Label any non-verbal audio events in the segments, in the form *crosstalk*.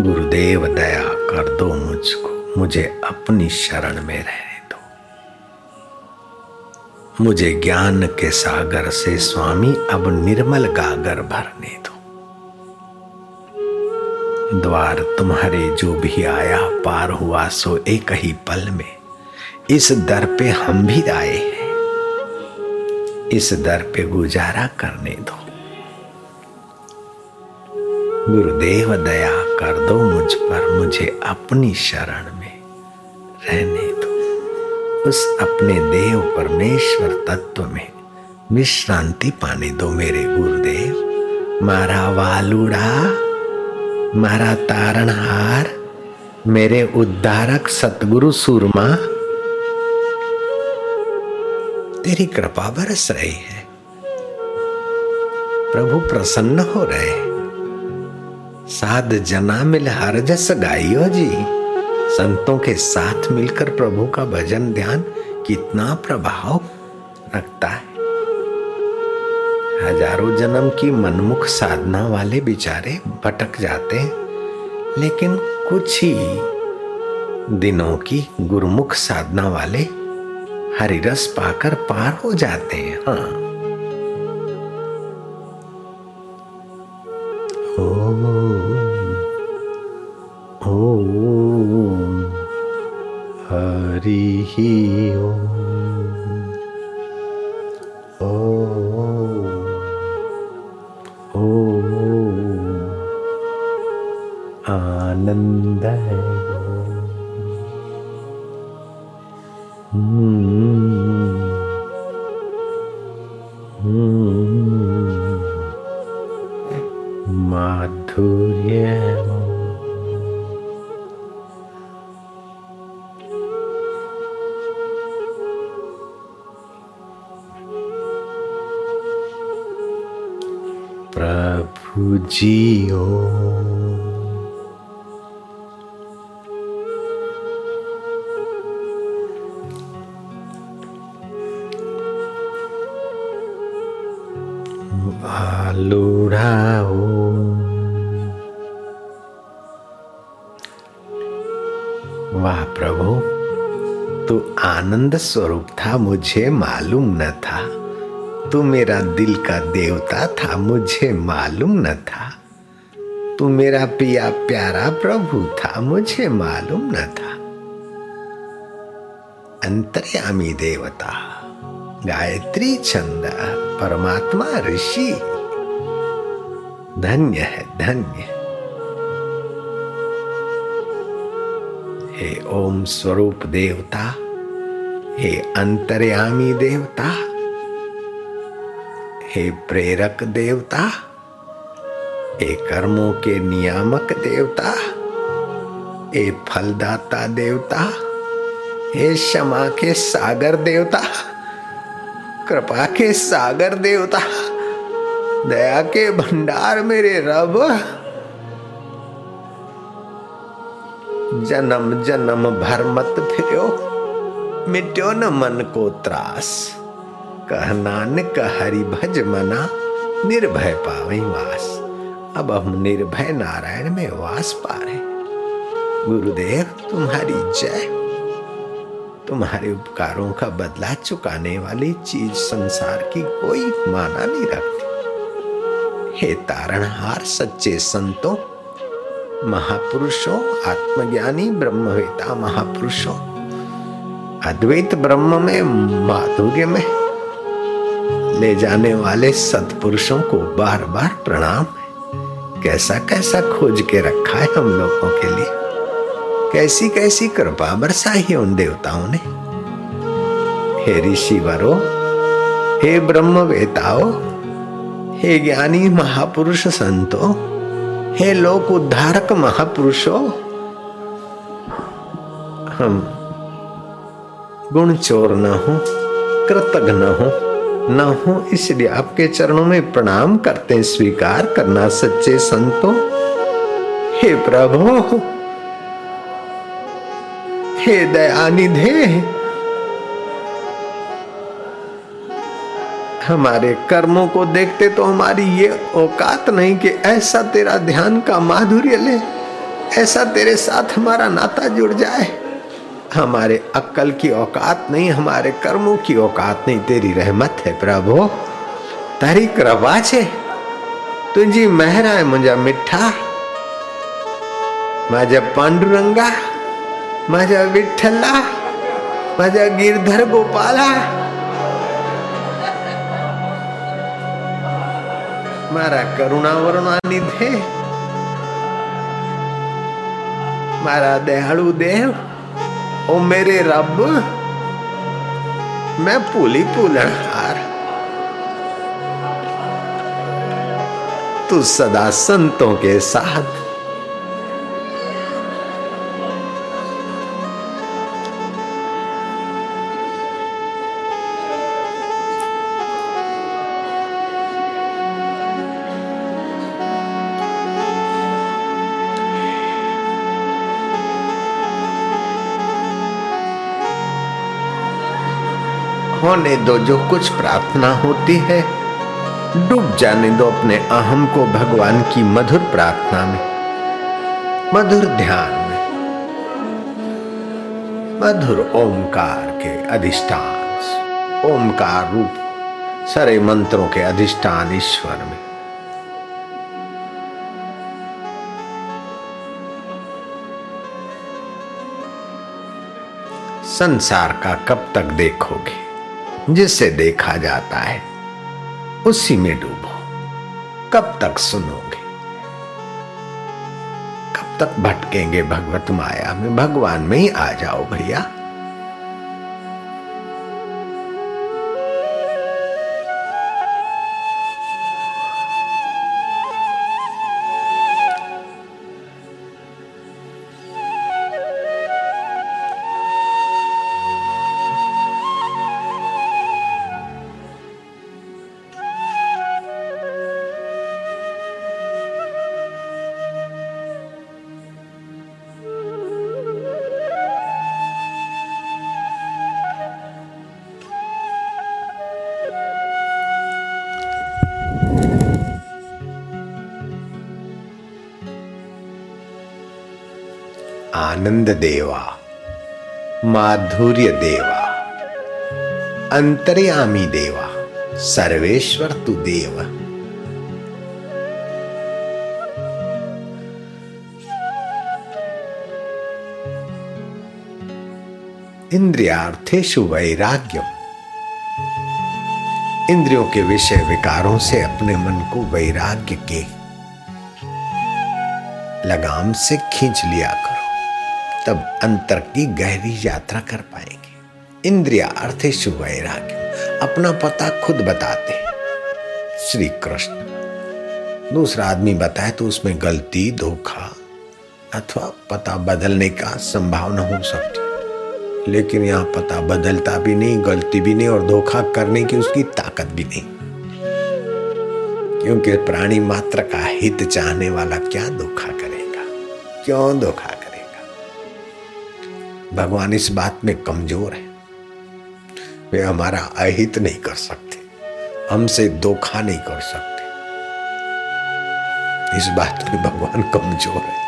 गुरुदेव दया कर दो मुझको। मुझे अपनी शरण में रहने दो। मुझे ज्ञान के सागर से स्वामी अब निर्मल गागर भरने दो। द्वार तुम्हारे जो भी आया, पार हुआ, सो एक ही पल में इस दर पे हम भी आए हैं। इस दर पे गुजारा करने दो। गुरुदेव दया कर दो मुझ पर, मुझे अपनी शरण में रहने दो। उस अपने देव परमेश्वर तत्व में विश्रांति पाने दो मेरे गुरुदेव। मारा वालुड़ा, मारा तारणहार मेरे उद्धारक सतगुरु सूरमा। तेरी कृपा बरस रही है। प्रभु प्रसन्न हो रहे हैं। साध जना मिल हर जस गाइयो जी। संतों के साथ मिलकर प्रभु का भजन ध्यान कितना प्रभाव रखता है। हज़ारों जन्म की मनमुख साधना वाले बिचारे भटक जाते हैं, लेकिन कुछ ही दिनों की गुरुमुख साधना वाले हरिरस पाकर पार हो जाते हैं। हाँ। हरि ओ। आनंद है। जियो। लुढ़ाओ वाह प्रभु तू आनंद स्वरूप था मुझे मालूम न था। तू मेरा दिल का देवता था, मुझे मालूम न था। तू मेरा पिया प्यारा प्रभु था, मुझे मालूम न था। अंतर्यामी देवता, गायत्री छंद, परमात्मा ऋषि। धन्य है, धन्य। हे ओम स्वरूप देवता, हे अंतर्यामी देवता। हे प्रेरक देवता, हे कर्मों के नियामक देवता, हे फलदाता देवता, हे क्षमा के सागर देवता, कृपा के सागर देवता, दया के भंडार मेरे रब। जन्म जन्म भर मत फिरो मिट्यो न मन को त्रास। कह नानक हरि भज मना, निर्भय पावे वास। अब हम निर्भय नारायण में वास पा रहे गुरुदेव, तुम्हारी जय। तुम्हारे उपकारों का बदला चुकाने वाली चीज़ संसार की कोई माना नहीं रखती। हे तारणहार, सच्चे संतों, महापुरुषों, आत्मज्ञानी, ब्रह्मवेता, महापुरुषों, अद्वैत ब्रह्म में, माधुर्य में ले जाने वाले सत्पुरुषों को बार बार प्रणाम कैसा कैसा खोज के रखा है हम लोगों के लिए। कैसी कैसी कृपा बरसाई है उन देवताओं ने। हे ऋषि वरो हे ब्रह्म वेताओ हे ज्ञानी महापुरुष संतो, हे लोक उद्धारक महापुरुषो, हम गुण चोर न हो कृतज्ञ हो। न हो, इसलिए आपके चरणों में प्रणाम करते स्वीकार करना सच्चे संतों। हे प्रभु, हे दयानिधे, हमारे कर्मों को देखते तो हमारी ये औकात नहीं कि ऐसा तेरा ध्यान का माधुर्य ले, ऐसा तेरे साथ हमारा नाता जुड़ जाए। हमारे अक्कल की औकात नहीं हमारे कर्मों की औकात नहीं तेरी रहमत है प्रभु तारी कृपा छे तुझी मेहरा है मुझा मिठा माझ्या पांडुरंगा माझ्या विठ्ठला माझ्या गिरधर गोपाला મારા કરુણાવરણા નિધે મારા દયાળુ દેવ ओ मेरे रब मैं भूली भूलन हार। तू सदा संतों के साथ। होने दो जो कुछ प्रार्थना होती है। डूब जाने दो अपने अहम को भगवान की मधुर प्रार्थना में। मधुर ध्यान में। मधुर ओमकार के अधिष्ठान ओमकार रूप सारे मंत्रों के अधिष्ठान ईश्वर में। संसार का कब तक देखोगे? जिसे देखा जाता है, उसी में डूबो। कब तक सुनोगे? कब तक भटकेंगे भगवत माया में? भगवान में ही आ जाओ भैया। आनंद देवा माधुर्य देवा अंतर्यामी देवा सर्वेश्वर तु देव। इंद्रियार्थेशु वैराग्यम। इंद्रियों के विषय विकारों से अपने मन को वैराग्य के लगाम से खींच लिया करो। तब अंतर की गहरी यात्रा कर पाएँगे। इंद्रिया अर्थेश वैराग्य, अपना पता खुद बताते श्री कृष्ण दूसरा आदमी बताए तो उसमें गलती, धोखा अथवा पता बदलने का संभावना हो सकती लेकिन यहाँ पता बदलता भी नहीं, गलती भी नहीं और धोखा करने की उसकी ताकत भी नहीं। क्योंकि प्राणी मात्र का हित चाहने वाला क्या धोखा करेगा? क्यों धोखा भगवान इस बात में कमज़ोर है। वे हमारा अहित नहीं कर सकते। हमसे धोखा नहीं कर सकते। इस बात में भगवान कमज़ोर है।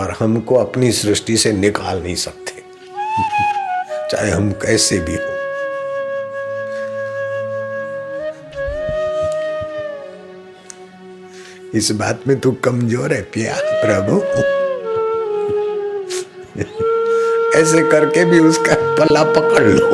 और हमको अपनी सृष्टि से निकाल नहीं सकते। चाहे हम कैसे भी हो। इस बात में तू कमज़ोर है पिया प्रभु। *laughs* ऐसे करके भी उसका पल्ला पकड़ लो।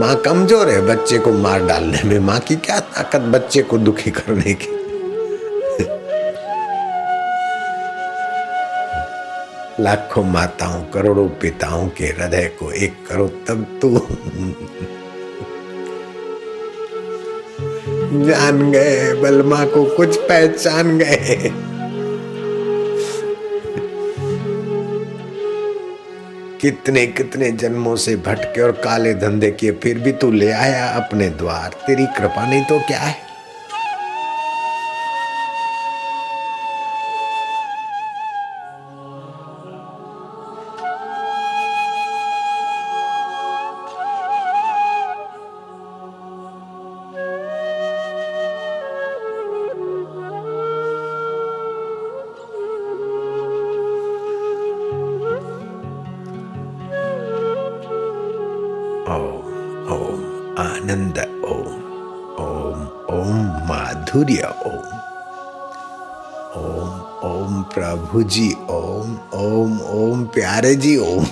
माँ कमज़ोर है बच्चे को मार डालने में। माँ की क्या ताकत बच्चे को दुखी करने की? *laughs* लाखों माताओं, करोड़ों पिताओं के हृदय को एक करो तब तू। *laughs* जान गए, बलमा को कुछ पहचान गए। कितने कितने जन्मों से भटके और काले धंधे किए, फिर भी तू ले आया अपने द्वार। तेरी कृपा नहीं तो क्या है? माधुर्य ओम ओम ओम प्रभु जी ओम ओम ओम प्यारे जी ओम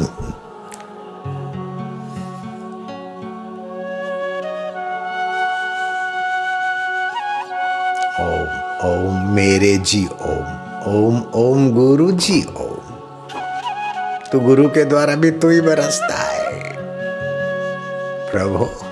ओम ओम मेरे जी ओम ओम ओम गुरु जी ओम तो गुरु के द्वारा भी तू ही बरसता है। प्रभु।